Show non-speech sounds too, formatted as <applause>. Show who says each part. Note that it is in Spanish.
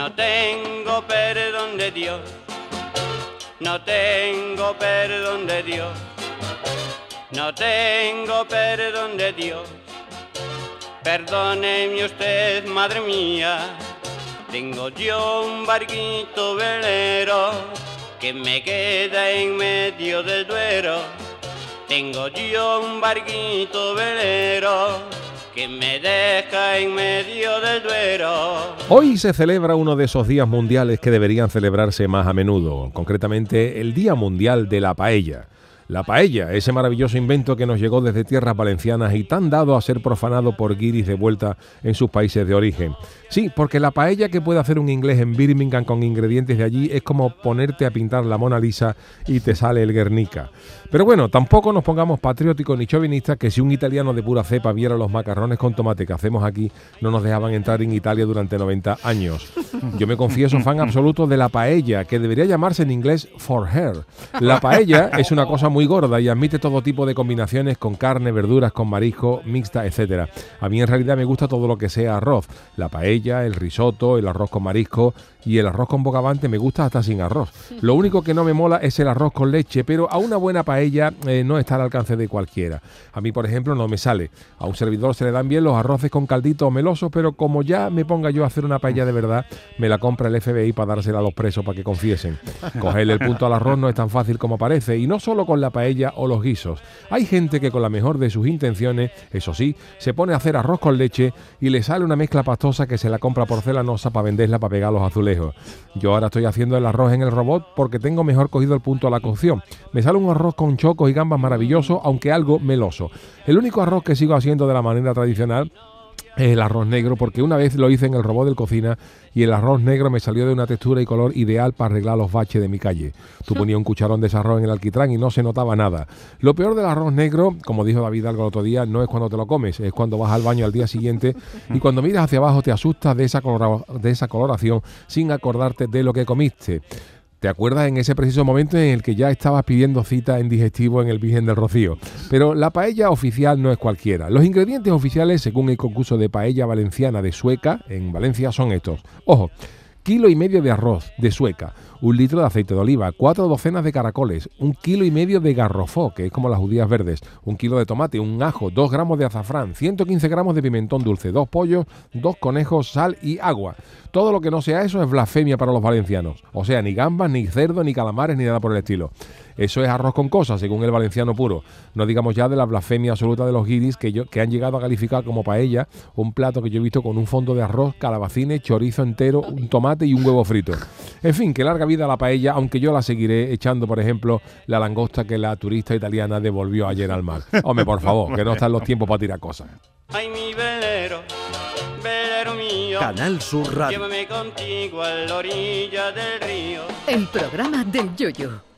Speaker 1: No tengo perdón de Dios, no tengo perdón de Dios, no tengo perdón de Dios. Perdóneme usted, madre mía, tengo yo un barquito velero que me queda en medio del duero. Tengo yo un barquito velero que me deja en medio del duero.
Speaker 2: Hoy se celebra uno de esos días mundiales que deberían celebrarse más a menudo, concretamente el Día Mundial de la Paella. La paella, ese maravilloso invento que nos llegó desde tierras valencianas y tan dado a ser profanado por guiris de vuelta en sus países de origen. Sí, porque la paella que puede hacer un inglés en Birmingham con ingredientes de allí es como ponerte a pintar la Mona Lisa y te sale el Guernica. Pero bueno, tampoco nos pongamos patrióticos ni chauvinistas que si un italiano de pura cepa viera los macarrones con tomate que hacemos aquí, no nos dejaban entrar en Italia durante 90 años. Yo me confieso fan absoluto de la paella, que debería llamarse en inglés for her. La paella es una cosa muy gorda y admite todo tipo de combinaciones con carne, verduras, con marisco, mixta, etcétera. A mí en realidad me gusta todo lo que sea arroz. La paella, el risotto, el arroz con marisco y el arroz con bogavante me gusta hasta sin arroz. <laughs> Lo único que no me mola es el arroz con leche, pero a una buena paella eh, no está al alcance de cualquiera. A mí, por ejemplo, no me sale. A un servidor se le dan bien los arroces con caldito o meloso, pero como ya me ponga yo a hacer una paella de verdad, me la compra el FBI para dársela a los presos para que confiesen. <laughs> Cogerle el punto al arroz no es tan fácil como parece, y no solo con la paella o los guisos. Hay gente que con la mejor de sus intenciones, eso sí, se pone a hacer arroz con leche y le sale una mezcla pastosa que se la compra porcelanosa para venderla para pegar los azulejos. Yo ahora estoy haciendo el arroz en el robot porque tengo mejor cogido el punto a la cocción. Me sale un arroz con chocos y gambas maravilloso, aunque algo meloso. El único arroz que sigo haciendo de la manera tradicional el arroz negro, porque una vez lo hice en el robot del cocina y el arroz negro me salió de una textura y color ideal para arreglar los baches de mi calle. Tú ponías un cucharón de ese arroz en el alquitrán y no se notaba nada. Lo peor del arroz negro, como dijo David algo el otro día, no es cuando te lo comes, es cuando vas al baño al día siguiente y <laughs> cuando miras hacia abajo te asustas de esa, de esa coloración sin acordarte de lo que comiste. ¿Te acuerdas en ese preciso momento en el que ya estabas pidiendo cita en digestivo en el Virgen del Rocío? Pero la paella oficial no es cualquiera. Los ingredientes oficiales, según el concurso de paella valenciana de Sueca, en Valencia, son estos. Ojo, kilo y medio de arroz de Sueca, un litro de aceite de oliva, cuatro docenas de caracoles, un kilo y medio de garrofó, que es como las judías verdes, un kilo de tomate, un ajo, dos gramos de azafrán, 115 gramos de pimentón dulce, dos pollos, dos conejos, sal y agua. Todo lo que no sea eso es blasfemia para los valencianos. O sea, ni gambas, ni cerdo, ni calamares, ni nada por el estilo. Eso es arroz con cosas, según el valenciano puro. No digamos ya de la blasfemia absoluta de los guiris que, yo, que han llegado a calificar como paella un plato que yo he visto con un fondo de arroz, calabacines, chorizo entero, un tomate y un huevo frito. En fin, que larga vida la paella, aunque yo la seguiré echando, por ejemplo, la langosta que la turista italiana devolvió ayer al mar. Hombre, por favor, que no están los tiempos para tirar cosas.
Speaker 1: Ay, mi velero, velero mío.
Speaker 3: Canal Sur Radio.
Speaker 1: Llévame contigo a la orilla del río.
Speaker 4: El programa del Yoyo.